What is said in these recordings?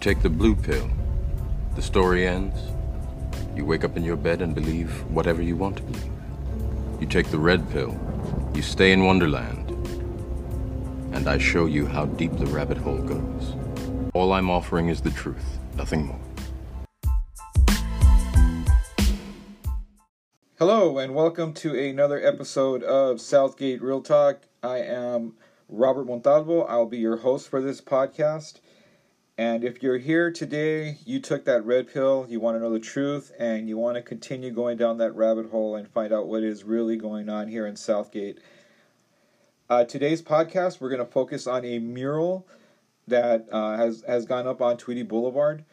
take the blue pill. The story ends. You wake up in your bed and believe whatever you want to believe. You take the red pill. You stay in Wonderland. And I show you how deep the rabbit hole goes. All I'm offering is the truth, nothing more. Hello, and welcome to another episode of Southgate Real Talk. I am Robert Montalvo. I'll be your host for this podcast. And if you're here today, you took that red pill, you want to know the truth, and you want to continue going down that rabbit hole and find out what is really going on here in Southgate. Uh, today's podcast, we're going to focus on a mural that uh, has has gone up on Tweedy Boulevard.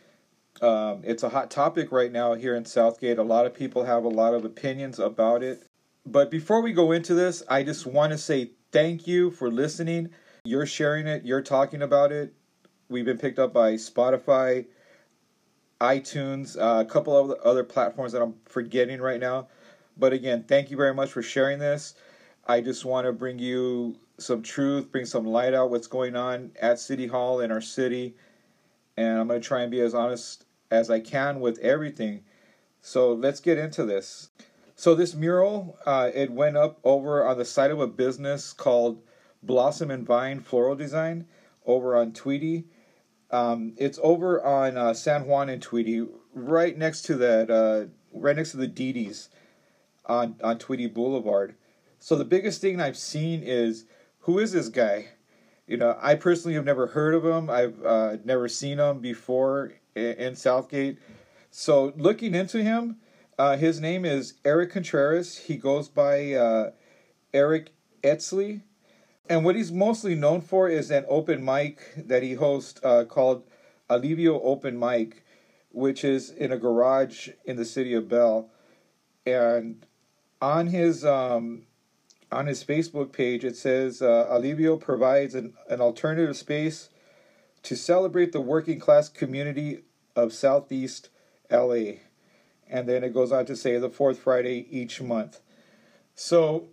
Um, it's a hot topic right now here in Southgate. A lot of people have a lot of opinions about it. But before we go into this, I just want to say thank you for listening. You're sharing it, you're talking about it. We've been picked up by Spotify, iTunes, uh, a couple of other platforms that I'm forgetting right now. But again, thank you very much for sharing this. I just want to bring you some truth, bring some light out what's going on at City Hall in our city. And I'm going to try and be as honest as I can with everything. So let's get into this. So this mural, uh, it went up over on the side of a business called Blossom and Vine Floral Design over on Tweedy. Um, it's over on uh, San Juan and Tweedy, right next to that, uh, right next to the Didi's on on Tweedy Boulevard. So the biggest thing I've seen is who is this guy? You know, I personally have never heard of him. I've uh, never seen him before in, in, Southgate. So looking into him, uh, his name is Eric Contreras. He goes by uh, Eric Etzley. And what he's mostly known for is an open mic that he hosts uh, called Alivio Open Mic, which is in a garage in the city of Bell. And on his um, on his Facebook page, it says uh, Alivio provides an, an alternative space to celebrate the working class community of Southeast LA. And then it goes on to say the fourth Friday each month. So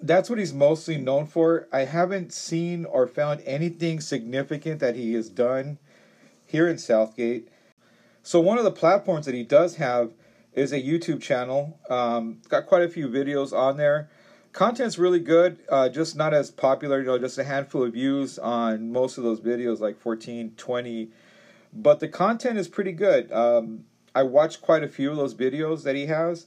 that's what he's mostly known for. I haven't seen or found anything significant that he has done here in Southgate. So one of the platforms that he does have is a YouTube channel. Um, got quite a few videos on there. Content's really good, uh, just not as popular. You know, just a handful of views on most of those videos, like 14, 20. But the content is pretty good. Um, I watched quite a few of those videos that he has,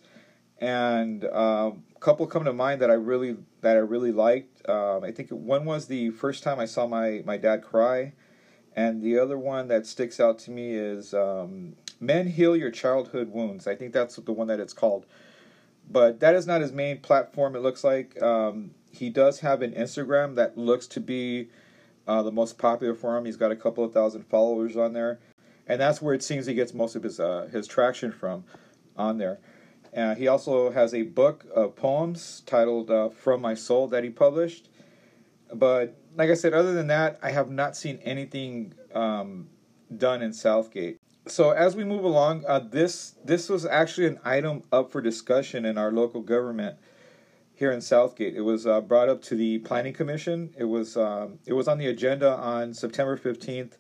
and a couple come to mind that I really that I really liked. Um, I think one was the first time I saw my my dad cry, and the other one that sticks out to me is um, "Men Heal Your Childhood Wounds." I think that's the one that it's called. But that is not his main platform. It looks like um, he does have an Instagram that looks to be uh, the most popular for him. He's got a couple of thousand followers on there, and that's where it seems he gets most of his uh, his traction from on there. Uh, he also has a book of poems titled uh, From My Soul that he published. But like I said, other than that, I have not seen anything um, done in Southgate. So as we move along, uh, this this was actually an item up for discussion in our local government here in Southgate. It was uh, brought up to the Planning Commission. It was um, it was on the agenda on September fifteenth,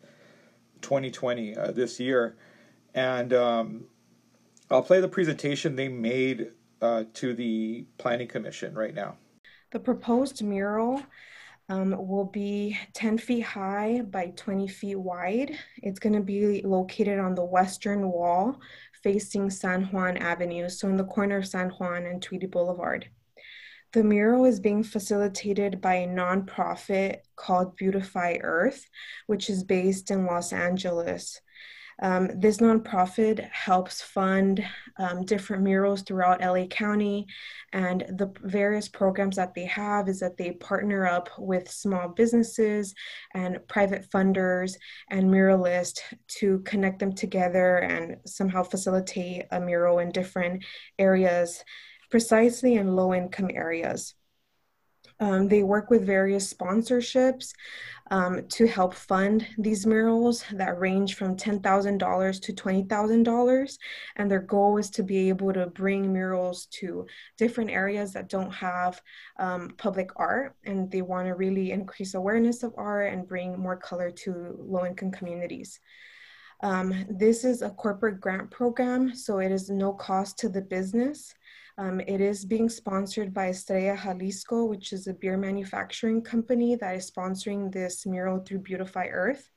twenty twenty, uh, this year, and um, I'll play the presentation they made uh, to the Planning Commission right now. The proposed mural um, will be 10 feet high by 20 feet wide. It's going to be located on the western wall facing San Juan Avenue, so in the corner of San Juan and Tweedy Boulevard. The mural is being facilitated by a nonprofit called Beautify Earth, which is based in Los Angeles. Um, this nonprofit helps fund um, different murals throughout LA County, and the various programs that they have is that they partner up with small businesses and private funders and muralists to connect them together and somehow facilitate a mural in different areas, precisely in low income areas. Um, they work with various sponsorships um, to help fund these murals that range from $10,000 to $20,000. And their goal is to be able to bring murals to different areas that don't have um, public art. And they want to really increase awareness of art and bring more color to low income communities. Um, this is a corporate grant program, so it is no cost to the business. Um, it is being sponsored by Estrella Jalisco, which is a beer manufacturing company that is sponsoring this mural through Beautify Earth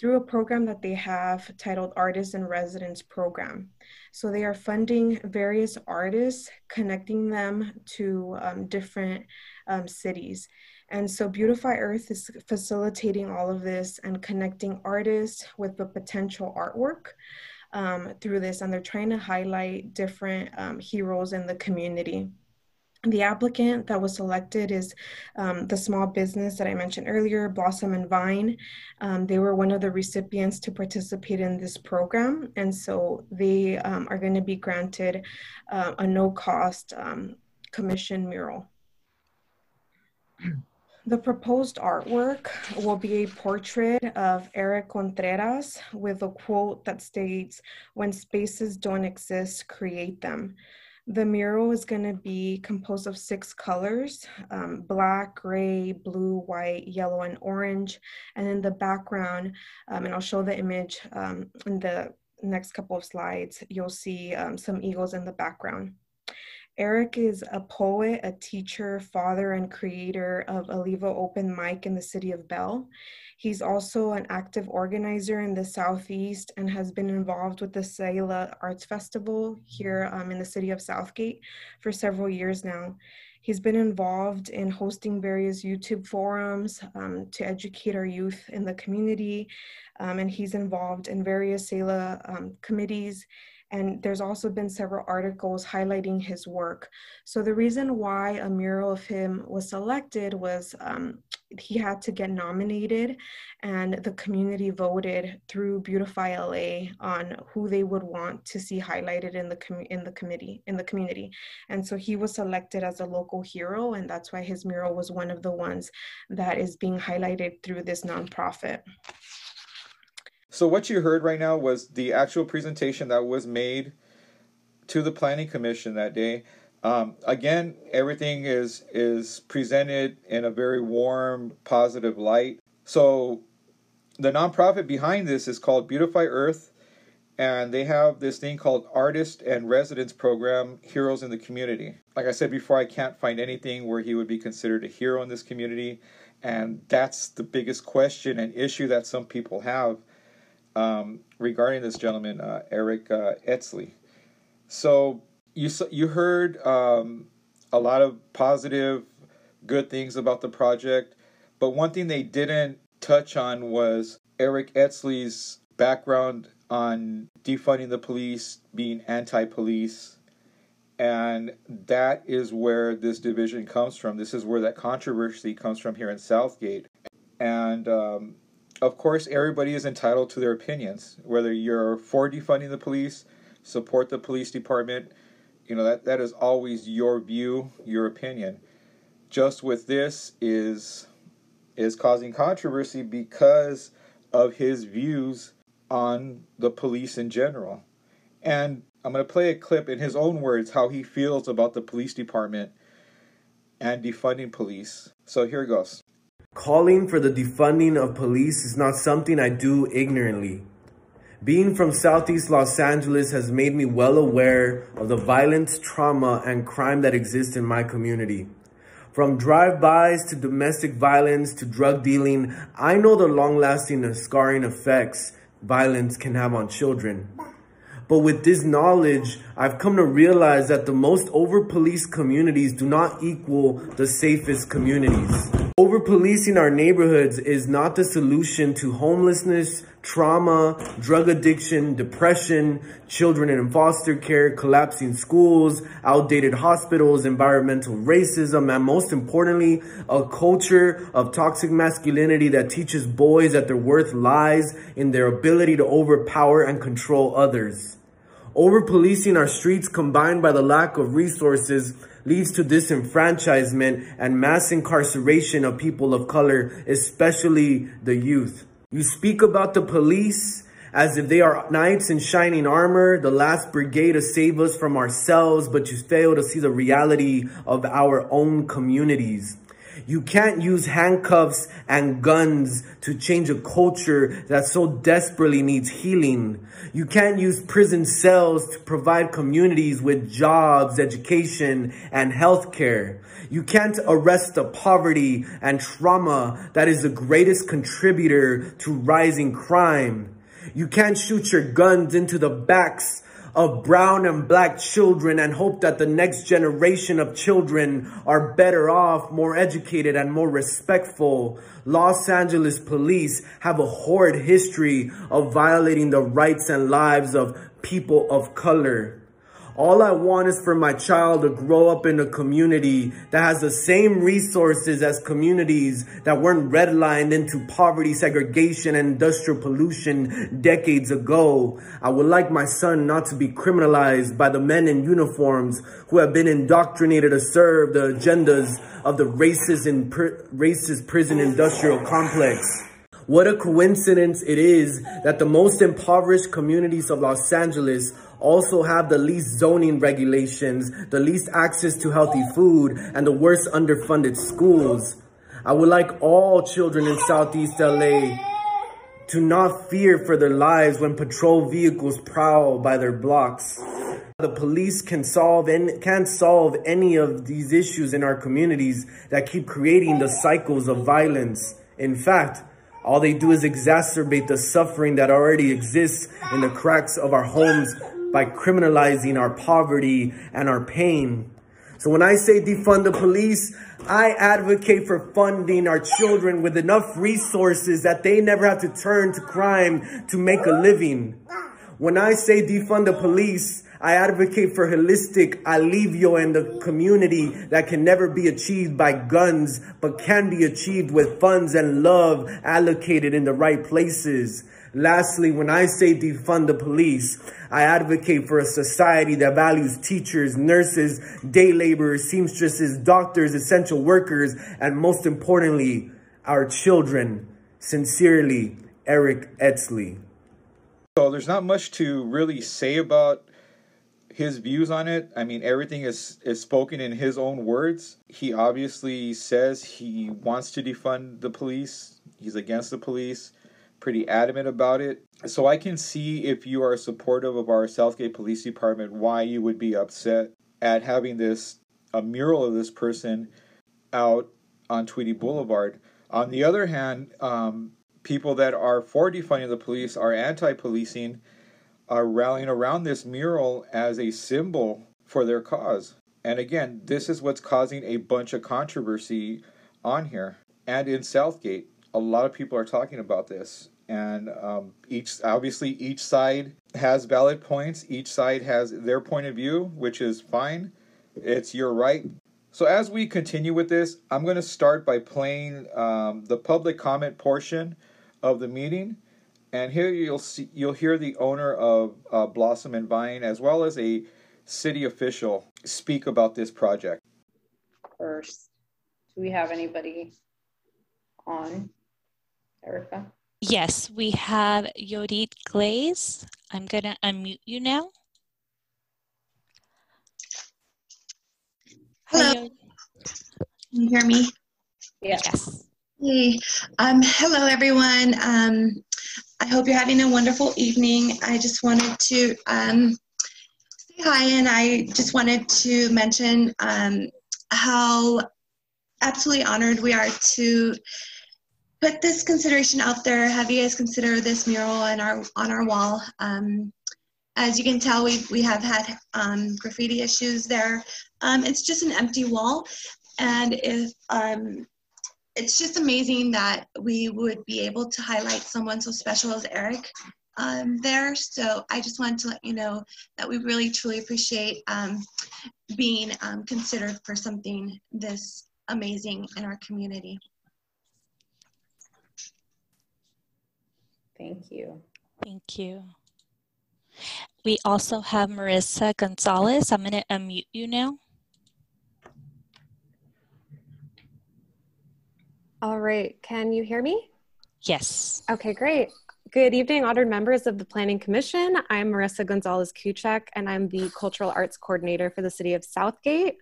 through a program that they have titled Artists in Residence Program. So they are funding various artists, connecting them to um, different um, cities. And so Beautify Earth is facilitating all of this and connecting artists with the potential artwork um, through this. And they're trying to highlight different um, heroes in the community. The applicant that was selected is um, the small business that I mentioned earlier, Blossom and Vine. Um, they were one of the recipients to participate in this program. And so they um, are going to be granted uh, a no cost um, commission mural. The proposed artwork will be a portrait of Eric Contreras with a quote that states, when spaces don't exist, create them. The mural is going to be composed of six colors, um, black, gray, blue, white, yellow, and orange. And in the background, um, and I'll show the image um, in the next couple of slides, you'll see um, some eagles in the background. Eric is a poet, a teacher, father, and creator of Alivio Open Mic in the city of Bell. He's also an active organizer in the Southeast and has been involved with the SELA Arts Festival here um, in the city of Southgate for several years now. He's been involved in hosting various YouTube forums um, to educate our youth in the community, um, and he's involved in various SELA um, committees and there's also been several articles highlighting his work. So the reason why a mural of him was selected was um, he had to get nominated and the community voted through Beautify LA on who they would want to see highlighted in the in the committee in the community. And so he was selected as a local hero and that's why his mural was one of the ones that is being highlighted through this nonprofit. So what you heard right now was the actual presentation that was made to the planning commission that day. Um, again, everything is is presented in a very warm, positive light. So the nonprofit behind this is called Beautify Earth, and they have this thing called Artist and Residence Program, Heroes in the Community. Like I said before, I can't find anything where he would be considered a hero in this community, and that's the biggest question and issue that some people have um, regarding this gentleman, uh, Eric uh, Etzley. So you you heard um, a lot of positive, good things about the project, but one thing they didn't touch on was Eric Etzley's background on defunding the police, being anti-police, and that is where this division comes from. This is where that controversy comes from here in Southgate, and um, of course, everybody is entitled to their opinions. Whether you're for defunding the police, support the police department, you know that that is always your view, your opinion. Just with this is is causing controversy because of his views on the police in general. And I'm going to play a clip in his own words how he feels about the police department and defunding police. So here goes. Calling for the defunding of police is not something I do ignorantly. Being from Southeast Los Angeles has made me well aware of the violence, trauma, and crime that exists in my community. From drive-bys to domestic violence to drug dealing, I know the long-lasting and scarring effects violence can have on children. But with this knowledge, I've come to realize that the most over-policed communities do not equal the safest communities. Over-policing our neighborhoods is not the solution to homelessness, trauma, drug addiction, depression, children in foster care, collapsing schools, outdated hospitals, environmental racism, and most importantly, a culture of toxic masculinity that teaches boys that their worth lies in their ability to overpower and control others. Over-policing our streets combined by the lack of resources leads to disenfranchisement and mass incarceration of people of color, especially the youth. You speak about the police as if they are knights in shining armor, the last brigade to save us from ourselves, but you fail to see the reality of our own communities. You can't use handcuffs and guns to change a culture that so desperately needs healing. You can't use prison cells to provide communities with jobs, education, and healthcare. You can't arrest the poverty and trauma that is the greatest contributor to rising crime. You can't shoot your guns into the backs of brown and black children and hope that the next generation of children are better off, more educated, and more respectful. Los Angeles police have a horrid history of violating the rights and lives of people of color. All I want is for my child to grow up in a community that has the same resources as communities that weren't redlined into poverty, segregation, and industrial pollution decades ago. I would like my son not to be criminalized by the men in uniforms who have been indoctrinated to serve the agendas of the racist, and racist prison industrial complex. What a coincidence it is that the most impoverished communities of Los Angeles also have the least zoning regulations, the least access to healthy food, and the worst underfunded schools. I would like all children in Southeast LA to not fear for their lives when patrol vehicles prowl by their blocks. The police can solve and can't solve any of these issues in our communities that keep creating the cycles of violence. In fact, all they do is exacerbate the suffering that already exists in the cracks of our homes by criminalizing our poverty and our pain. So when I say defund the police, I advocate for funding our children with enough resources that they never have to turn to crime to make a living. When I say defund the police, I advocate for holistic alivio in the community that can never be achieved by guns, but can be achieved with funds and love allocated in the right places. Lastly, when I say defund the police, I advocate for a society that values teachers, nurses, day laborers, seamstresses, doctors, essential workers, and most importantly, our children. Sincerely, Eric Etzley. So there's not much to really say about his views on it. I mean, everything is is spoken in his own words. He obviously says he wants to defund the police. He's against the police, pretty adamant about it. So I can see if you are supportive of our Southgate Police Department, why you would be upset at having this a mural of this person out on Tweedy Boulevard. On the other hand, um, people that are for defunding the police are anti-policing are rallying around this mural as a symbol for their cause. And again, this is what's causing a bunch of controversy on here. And in Southgate, a lot of people are talking about this. And um, each, obviously, each side has valid points. Each side has their point of view, which is fine. It's your right. So as we continue with this, I'm going to start by playing um, the public comment portion of the meeting. And here you'll see you'll hear the owner of uh, Blossom and Vine as well as a city official speak about this project. First, do we have anybody on, Erica? Yes, we have Yodit Glaze. I'm gonna unmute you now. Hello. Can you hear me? Yes. Hey, um, hello everyone. Um, I hope you're having a wonderful evening. I just wanted to um, say hi, and I just wanted to mention um, how absolutely honored we are to put this consideration out there. Have you guys consider this mural on our on our wall? Um, as you can tell, we we have had um, graffiti issues there. Um, it's just an empty wall, and if um, it's just amazing that we would be able to highlight someone so special as Eric um, there. So I just wanted to let you know that we really truly appreciate um, being considered for something this amazing in our community. Thank you. Thank you. We also have Marissa Gonzalez. I'm going to unmute you now. All right, can you hear me? Yes. Okay, great. Good evening, honored members of the Planning Commission. I'm Marissa Gonzalez Kuchek, and I'm the Cultural Arts Coordinator for the City of Southgate.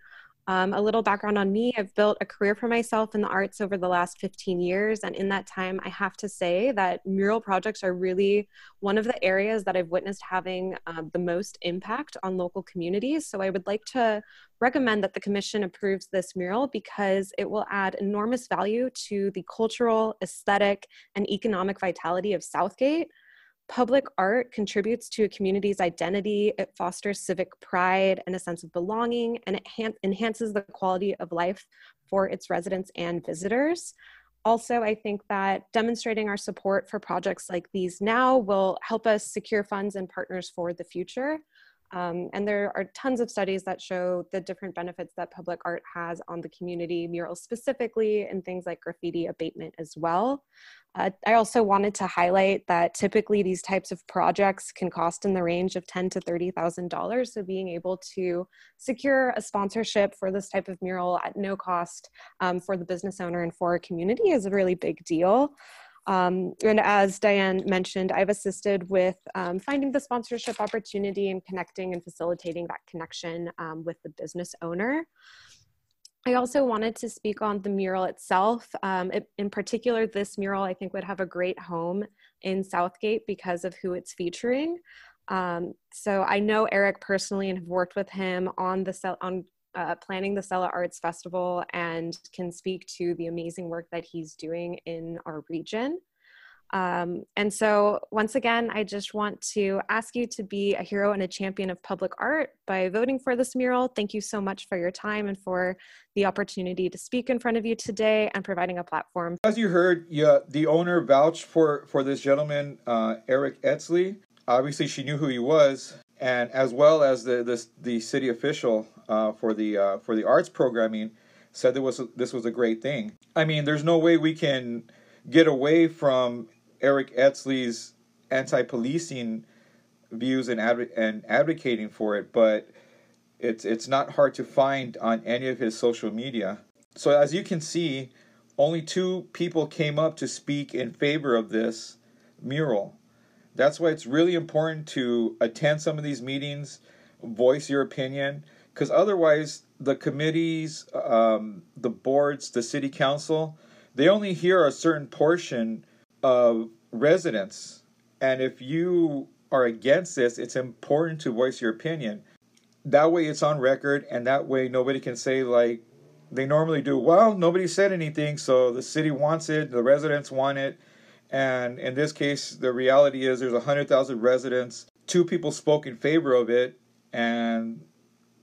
Um, a little background on me I've built a career for myself in the arts over the last 15 years. And in that time, I have to say that mural projects are really one of the areas that I've witnessed having uh, the most impact on local communities. So I would like to recommend that the Commission approves this mural because it will add enormous value to the cultural, aesthetic, and economic vitality of Southgate. Public art contributes to a community's identity, it fosters civic pride and a sense of belonging, and it enhances the quality of life for its residents and visitors. Also, I think that demonstrating our support for projects like these now will help us secure funds and partners for the future. Um, and there are tons of studies that show the different benefits that public art has on the community, murals specifically, and things like graffiti abatement as well. Uh, I also wanted to highlight that typically these types of projects can cost in the range of ten to thirty thousand dollars. So being able to secure a sponsorship for this type of mural at no cost um, for the business owner and for a community is a really big deal. Um, and as Diane mentioned, I've assisted with um, finding the sponsorship opportunity and connecting and facilitating that connection um, with the business owner. I also wanted to speak on the mural itself. Um, it, in particular, this mural I think would have a great home in Southgate because of who it's featuring. Um, so I know Eric personally and have worked with him on the on uh, planning the SELA Arts Festival and can speak to the amazing work that he's doing in our region. Um, and so, once again, I just want to ask you to be a hero and a champion of public art by voting for this mural. Thank you so much for your time and for the opportunity to speak in front of you today and providing a platform. As you heard, yeah, the owner vouched for, for this gentleman, uh, Eric Etzley. Obviously, she knew who he was, and as well as the the, the city official uh, for the uh, for the arts programming said that was this was a great thing. I mean, there's no way we can get away from Eric Etzley's anti-policing views and adv- and advocating for it, but it's it's not hard to find on any of his social media. So as you can see, only two people came up to speak in favor of this mural. That's why it's really important to attend some of these meetings, voice your opinion, because otherwise the committees, um, the boards, the city council, they only hear a certain portion of residents. And if you are against this, it's important to voice your opinion. That way it's on record, and that way nobody can say, like they normally do, well, nobody said anything, so the city wants it, the residents want it. And in this case, the reality is there's 100,000 residents, two people spoke in favor of it, and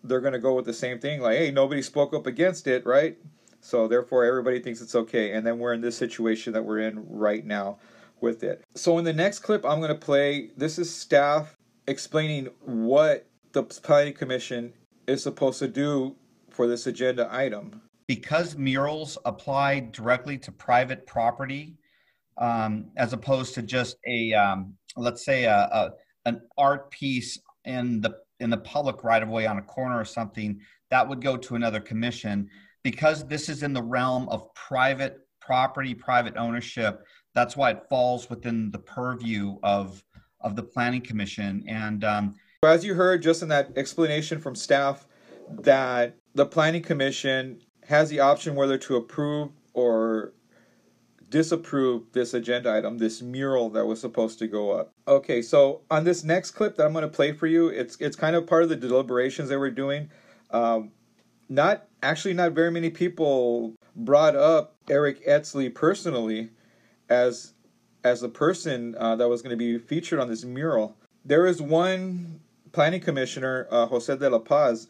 they're going to go with the same thing like, hey, nobody spoke up against it, right? So therefore, everybody thinks it's okay. And then we're in this situation that we're in right now with it. So in the next clip, I'm going to play this is staff explaining what the planning commission is supposed to do for this agenda item. Because murals apply directly to private property, um, as opposed to just a um, let's say a, a, an art piece in the in the public right of way on a corner or something, that would go to another commission. Because this is in the realm of private property, private ownership, that's why it falls within the purview of of the planning commission. And um, as you heard just in that explanation from staff, that the planning commission has the option whether to approve or disapprove this agenda item, this mural that was supposed to go up. Okay, so on this next clip that I'm going to play for you, it's it's kind of part of the deliberations that we're doing. Um, not actually, not very many people brought up Eric Etzley personally, as as the person uh, that was going to be featured on this mural. There is one planning commissioner, uh, Jose de la Paz,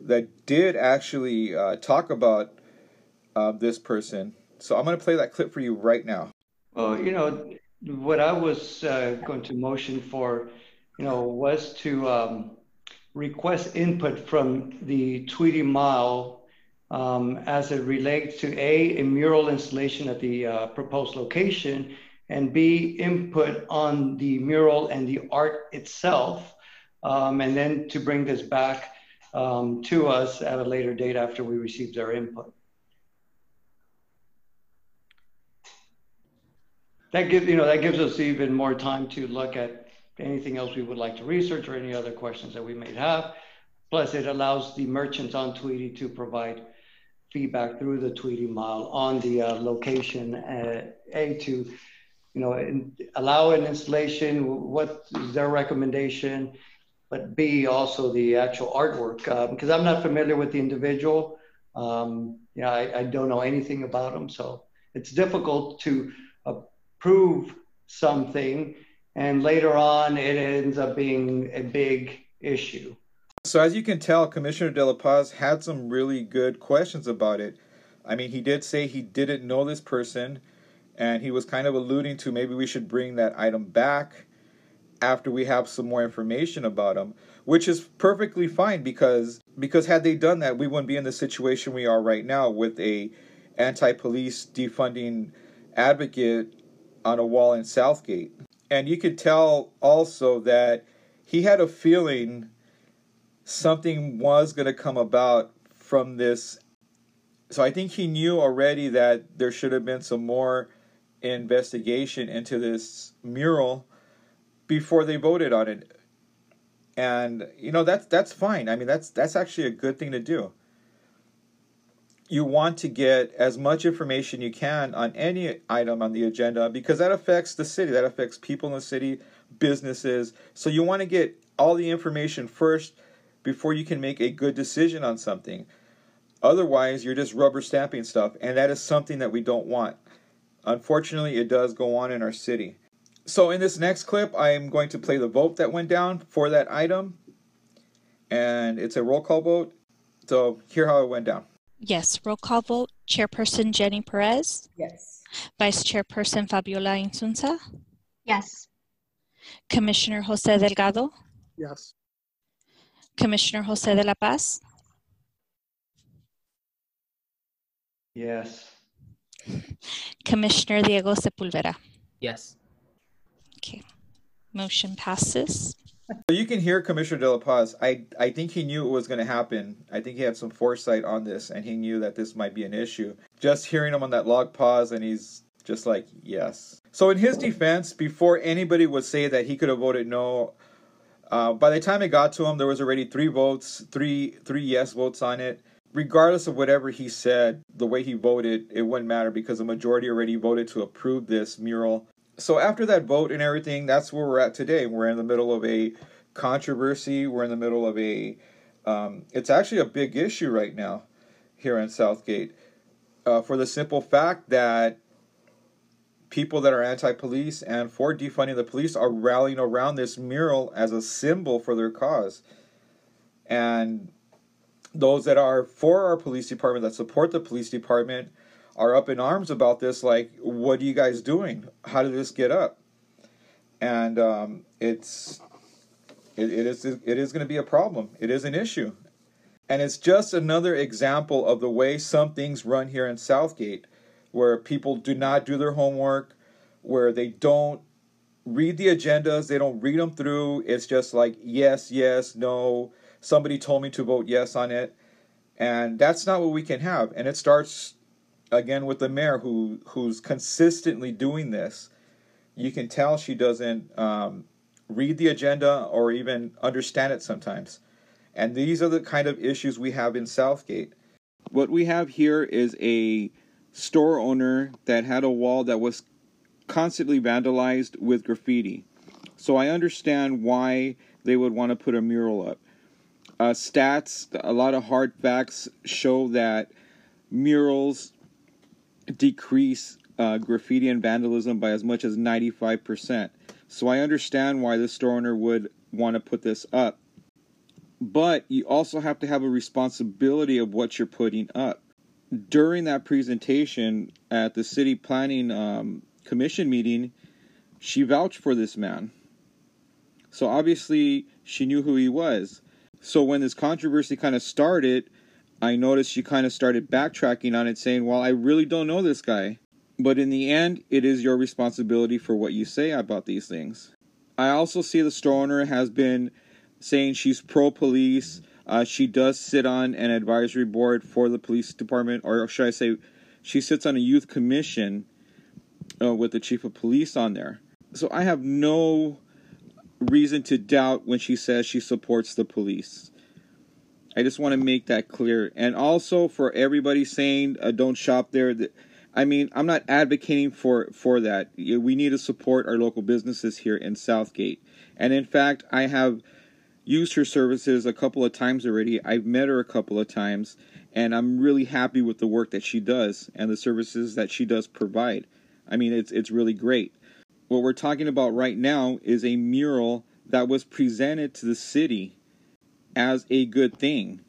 that did actually uh, talk about uh, this person. So I'm going to play that clip for you right now. Well, you know, what I was uh, going to motion for, you know, was to um, request input from the Tweedy Mile um, as it relates to A, a mural installation at the uh, proposed location, and B, input on the mural and the art itself, um, and then to bring this back um, to us at a later date after we received our input. That gives, you know, that gives us even more time to look at anything else we would like to research or any other questions that we may have. plus it allows the merchants on Tweedy to provide feedback through the Tweedy Mile on the uh, location, uh, A, to, you know, in, allow an installation, what is their recommendation, but B, also the actual artwork, uh, because I'm not familiar with the individual. Um, I, I don't know anything about them, so it's difficult to approve something and later on it ends up being a big issue. So as you can tell, Commissioner De La Paz had some really good questions about it. I mean, he did say he didn't know this person, and he was kind of alluding to maybe we should bring that item back after we have some more information about him, which is perfectly fine because because had they done that, we wouldn't be in the situation we are right now with a anti-police defunding advocate on a wall in Southgate. And you could tell also that he had a feeling something was going to come about from this. So I think he knew already that there should have been some more investigation into this mural before they voted on it. And you know that's that's fine. I mean that's that's actually a good thing to do you want to get as much information you can on any item on the agenda because that affects the city, that affects people in the city, businesses. So you want to get all the information first before you can make a good decision on something. Otherwise, you're just rubber stamping stuff, and that is something that we don't want. Unfortunately, it does go on in our city. So, in this next clip, I am going to play the vote that went down for that item, and it's a roll call vote. So, hear how it went down. Yes, roll call vote. Chairperson Jenny Perez. Yes. Vice Chairperson Fabiola Insunza. Yes. Commissioner Jose Delgado. Yes. Commissioner Jose de la Paz. Yes. Commissioner Diego Sepulveda. Yes. Okay. Motion passes. You can hear Commissioner De La Paz. I, I think he knew it was going to happen. I think he had some foresight on this, and he knew that this might be an issue. Just hearing him on that log pause, and he's just like, yes. So, in his defense, before anybody would say that he could have voted no, uh, by the time it got to him, there was already three votes, three three yes votes on it. Regardless of whatever he said, the way he voted, it wouldn't matter because the majority already voted to approve this mural so after that vote and everything, that's where we're at today. We're in the middle of a controversy. We're in the middle of a. Um, it's actually a big issue right now here in Southgate, uh, for the simple fact that people that are anti-police and for defunding the police are rallying around this mural as a symbol for their cause, and those that are for our police department that support the police department are up in arms about this. Like, what are you guys doing? How did this get up? And um, it's it, it is it is going to be a problem. It is an issue, and it's just another example of the way some things run here in Southgate, where people do not do their homework, where they don't read the agendas, they don't read them through. It's just like yes, yes, no. Somebody told me to vote yes on it, and that's not what we can have. And it starts again with the mayor who who's consistently doing this you can tell she doesn't um, read the agenda or even understand it sometimes. And these are the kind of issues we have in southgate. What we have here is a store owner that had a wall that was constantly vandalized with graffiti. So i understand why they would want to put a mural up. Uh, stats a lot of hard facts show that murals decrease uh, graffiti and vandalism by as much as 95%. So I understand why the store owner would want to put this up. But you also have to have a responsibility of what you're putting up. During that presentation at the city planning um, commission meeting, she vouched for this man. So obviously she knew who he was. So when this controversy kind of started, I noticed she kind of started backtracking on it, saying, Well, I really don't know this guy. But in the end, it is your responsibility for what you say about these things. I also see the store owner has been saying she's pro police. Uh, she does sit on an advisory board for the police department, or should I say, she sits on a youth commission uh, with the chief of police on there. So I have no reason to doubt when she says she supports the police. I just want to make that clear. And also for everybody saying uh, don't shop there, I mean, I'm not advocating for for that. We need to support our local businesses here in Southgate. And in fact, I have used her services a couple of times already. I've met her a couple of times, and I'm really happy with the work that she does and the services that she does provide. I mean, it's it's really great. What we're talking about right now is a mural that was presented to the city as a good thing.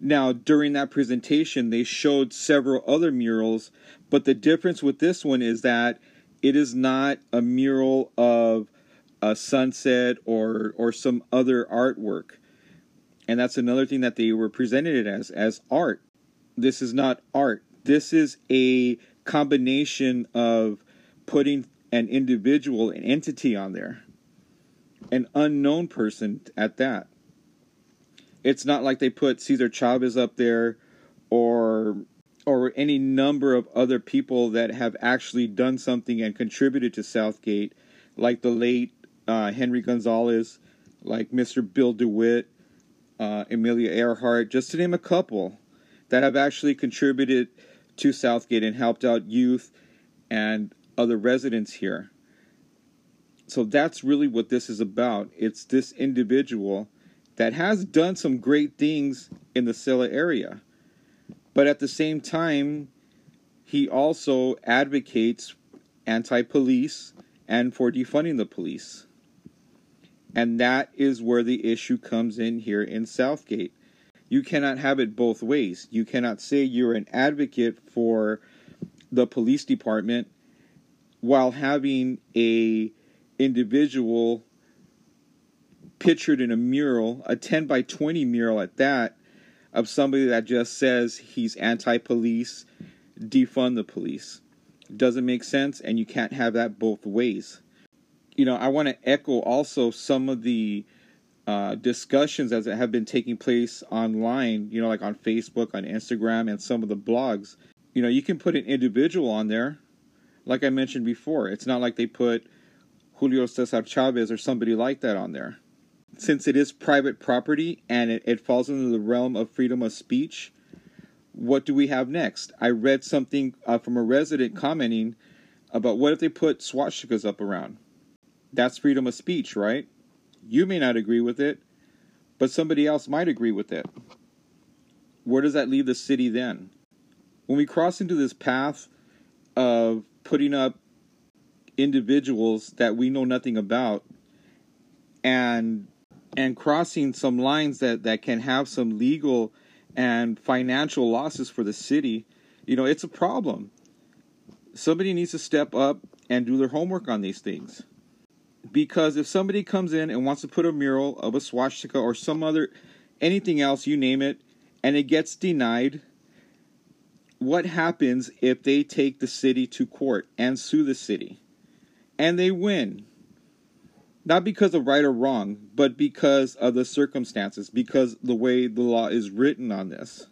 Now, during that presentation, they showed several other murals, but the difference with this one is that it is not a mural of a sunset or or some other artwork. And that's another thing that they were presented it as as art. This is not art. This is a combination of putting an individual, an entity on there, an unknown person at that. It's not like they put Cesar Chavez up there or or any number of other people that have actually done something and contributed to Southgate, like the late uh, Henry Gonzalez, like Mr. Bill DeWitt, uh, Amelia Earhart, just to name a couple that have actually contributed to Southgate and helped out youth and other residents here. So that's really what this is about. It's this individual that has done some great things in the SELA area. But at the same time, he also advocates anti police and for defunding the police. And that is where the issue comes in here in Southgate. You cannot have it both ways. You cannot say you're an advocate for the police department while having a individual pictured in a mural, a 10 by 20 mural at that, of somebody that just says he's anti police, defund the police. Doesn't make sense, and you can't have that both ways. You know, I want to echo also some of the uh, discussions as it have been taking place online, you know, like on Facebook, on Instagram, and some of the blogs. You know, you can put an individual on there, like I mentioned before. It's not like they put Julio Cesar Chavez or somebody like that on there. Since it is private property and it, it falls into the realm of freedom of speech, what do we have next? I read something uh, from a resident commenting about what if they put swastikas up around? That's freedom of speech, right? You may not agree with it, but somebody else might agree with it. Where does that leave the city then? When we cross into this path of putting up individuals that we know nothing about and and crossing some lines that, that can have some legal and financial losses for the city, you know, it's a problem. Somebody needs to step up and do their homework on these things. Because if somebody comes in and wants to put a mural of a swastika or some other anything else, you name it, and it gets denied, what happens if they take the city to court and sue the city? And they win. Not because of right or wrong, but because of the circumstances, because the way the law is written on this.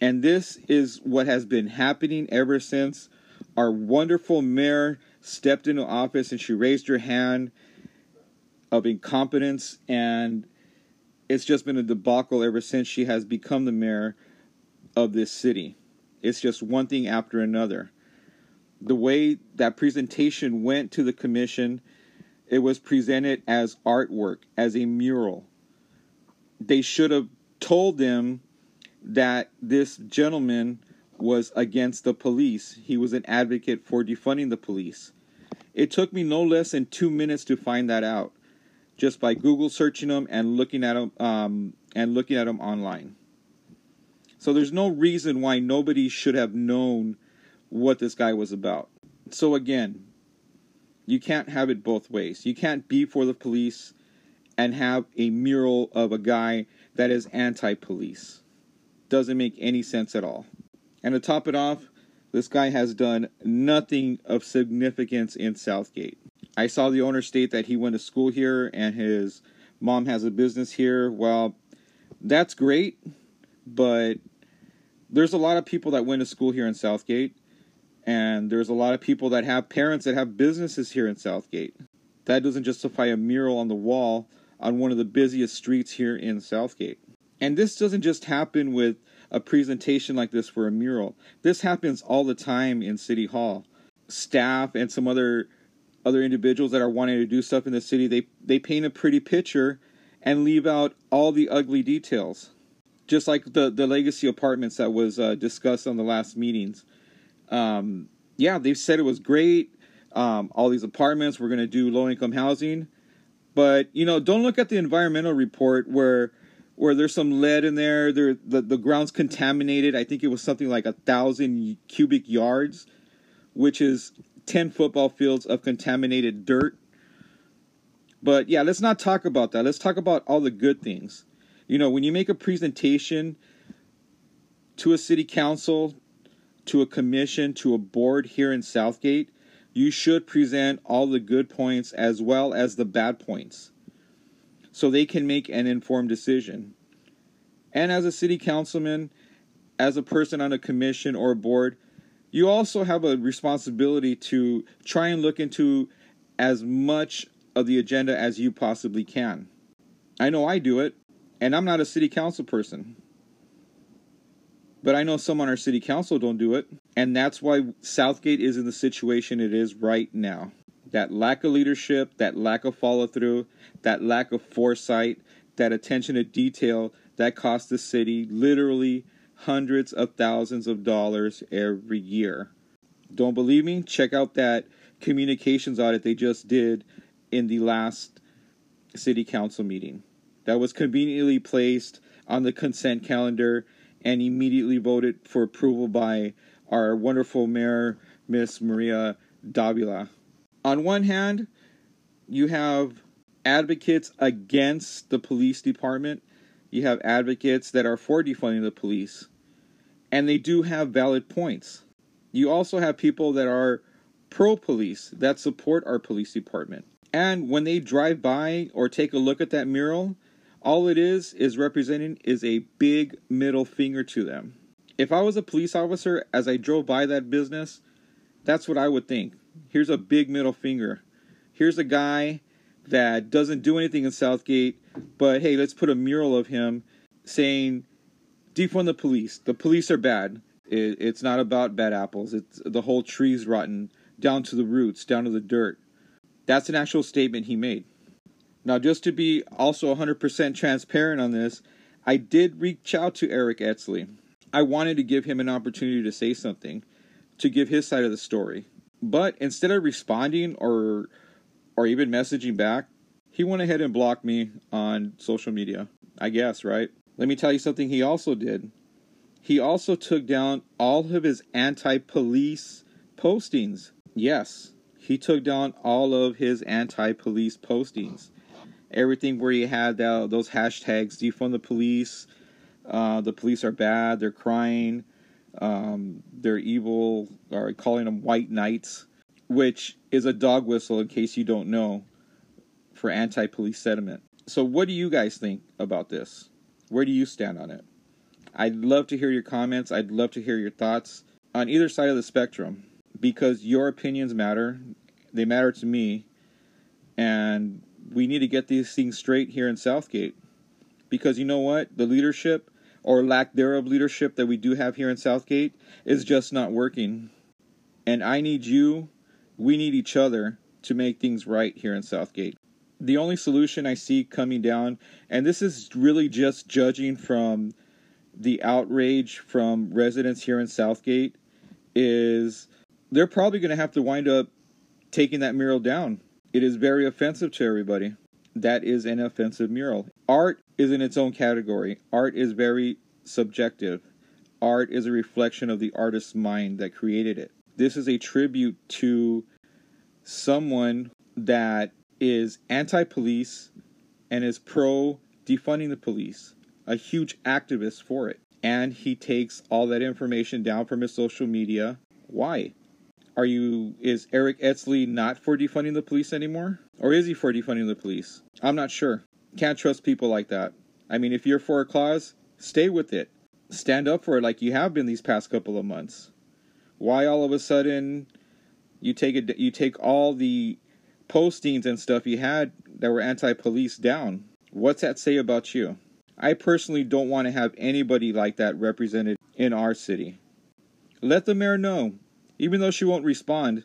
And this is what has been happening ever since our wonderful mayor stepped into office and she raised her hand of incompetence and it's just been a debacle ever since she has become the mayor of this city. It's just one thing after another. The way that presentation went to the commission, it was presented as artwork, as a mural. They should have told them that this gentleman was against the police. He was an advocate for defunding the police. It took me no less than two minutes to find that out, just by Google searching them and looking at them um, and looking at them online. So there's no reason why nobody should have known what this guy was about. So again, you can't have it both ways. You can't be for the police and have a mural of a guy that is anti-police. Doesn't make any sense at all. And to top it off, this guy has done nothing of significance in Southgate. I saw the owner state that he went to school here and his mom has a business here. Well, that's great, but there's a lot of people that went to school here in Southgate, and there's a lot of people that have parents that have businesses here in Southgate. That doesn't justify a mural on the wall on one of the busiest streets here in Southgate. And this doesn't just happen with a presentation like this for a mural. This happens all the time in City Hall. Staff and some other other individuals that are wanting to do stuff in the city, they they paint a pretty picture and leave out all the ugly details. Just like the the legacy apartments that was uh, discussed on the last meetings. Um, yeah, they said it was great. Um, all these apartments, we're going to do low income housing. But, you know, don't look at the environmental report where where there's some lead in there. There, the the ground's contaminated. I think it was something like a thousand cubic yards, which is ten football fields of contaminated dirt. But yeah, let's not talk about that. Let's talk about all the good things. You know, when you make a presentation to a city council, to a commission, to a board here in Southgate, you should present all the good points as well as the bad points so they can make an informed decision. And as a city councilman, as a person on a commission or a board, you also have a responsibility to try and look into as much of the agenda as you possibly can. I know I do it, and I'm not a city council person. But I know some on our city council don't do it. And that's why Southgate is in the situation it is right now. That lack of leadership, that lack of follow through, that lack of foresight, that attention to detail that costs the city literally hundreds of thousands of dollars every year. Don't believe me? Check out that communications audit they just did in the last city council meeting. That was conveniently placed on the consent calendar and immediately voted for approval by our wonderful mayor, Miss Maria Davila. On one hand, you have advocates against the police department. You have advocates that are for defunding the police. And they do have valid points. You also have people that are pro police that support our police department. And when they drive by or take a look at that mural, all it is is representing is a big middle finger to them. If I was a police officer as I drove by that business, that's what I would think. Here's a big middle finger. Here's a guy that doesn't do anything in Southgate, but hey, let's put a mural of him saying, defund the police. The police are bad. it's not about bad apples. It's the whole tree's rotten down to the roots, down to the dirt. That's an actual statement he made. Now, just to be also 100% transparent on this, I did reach out to Eric Etzley. I wanted to give him an opportunity to say something, to give his side of the story. But instead of responding or or even messaging back, he went ahead and blocked me on social media. I guess, right? Let me tell you something he also did. He also took down all of his anti-police postings. Yes, he took down all of his anti-police postings everything where you had that, those hashtags. Defund the police? Uh, the police are bad. They're crying. Um, they're evil. Or calling them white knights which is a dog whistle in case you don't know for anti-police sentiment. So what do you guys think about this? Where do you stand on it? I'd love to hear your comments. I'd love to hear your thoughts on either side of the spectrum because your opinions matter. They matter to me and we need to get these things straight here in Southgate. Because you know what? The leadership or lack thereof leadership that we do have here in Southgate is just not working. And I need you, we need each other to make things right here in Southgate. The only solution I see coming down, and this is really just judging from the outrage from residents here in Southgate, is they're probably going to have to wind up taking that mural down it is very offensive to everybody. That is an offensive mural. Art is in its own category. Art is very subjective. Art is a reflection of the artist's mind that created it. This is a tribute to someone that is anti police and is pro defunding the police, a huge activist for it. And he takes all that information down from his social media. Why? Are you is Eric Etzley not for defunding the police anymore? Or is he for defunding the police? I'm not sure. Can't trust people like that. I mean, if you're for a cause, stay with it. Stand up for it like you have been these past couple of months. Why all of a sudden you take it you take all the postings and stuff you had that were anti-police down? What's that say about you? I personally don't want to have anybody like that represented in our city. Let the mayor know, even though she won't respond.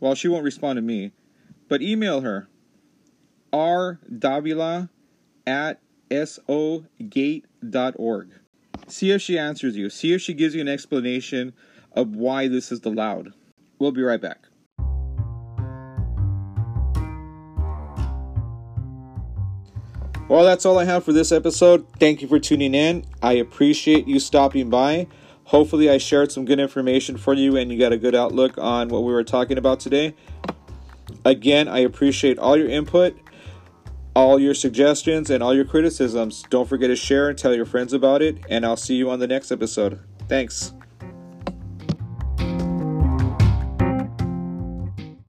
Well, she won't respond to me, but email her rdavila at sogate.org. See if she answers you. See if she gives you an explanation of why this is allowed. We'll be right back. Well, that's all I have for this episode. Thank you for tuning in. I appreciate you stopping by. Hopefully, I shared some good information for you and you got a good outlook on what we were talking about today. Again, I appreciate all your input, all your suggestions, and all your criticisms. Don't forget to share and tell your friends about it, and I'll see you on the next episode. Thanks.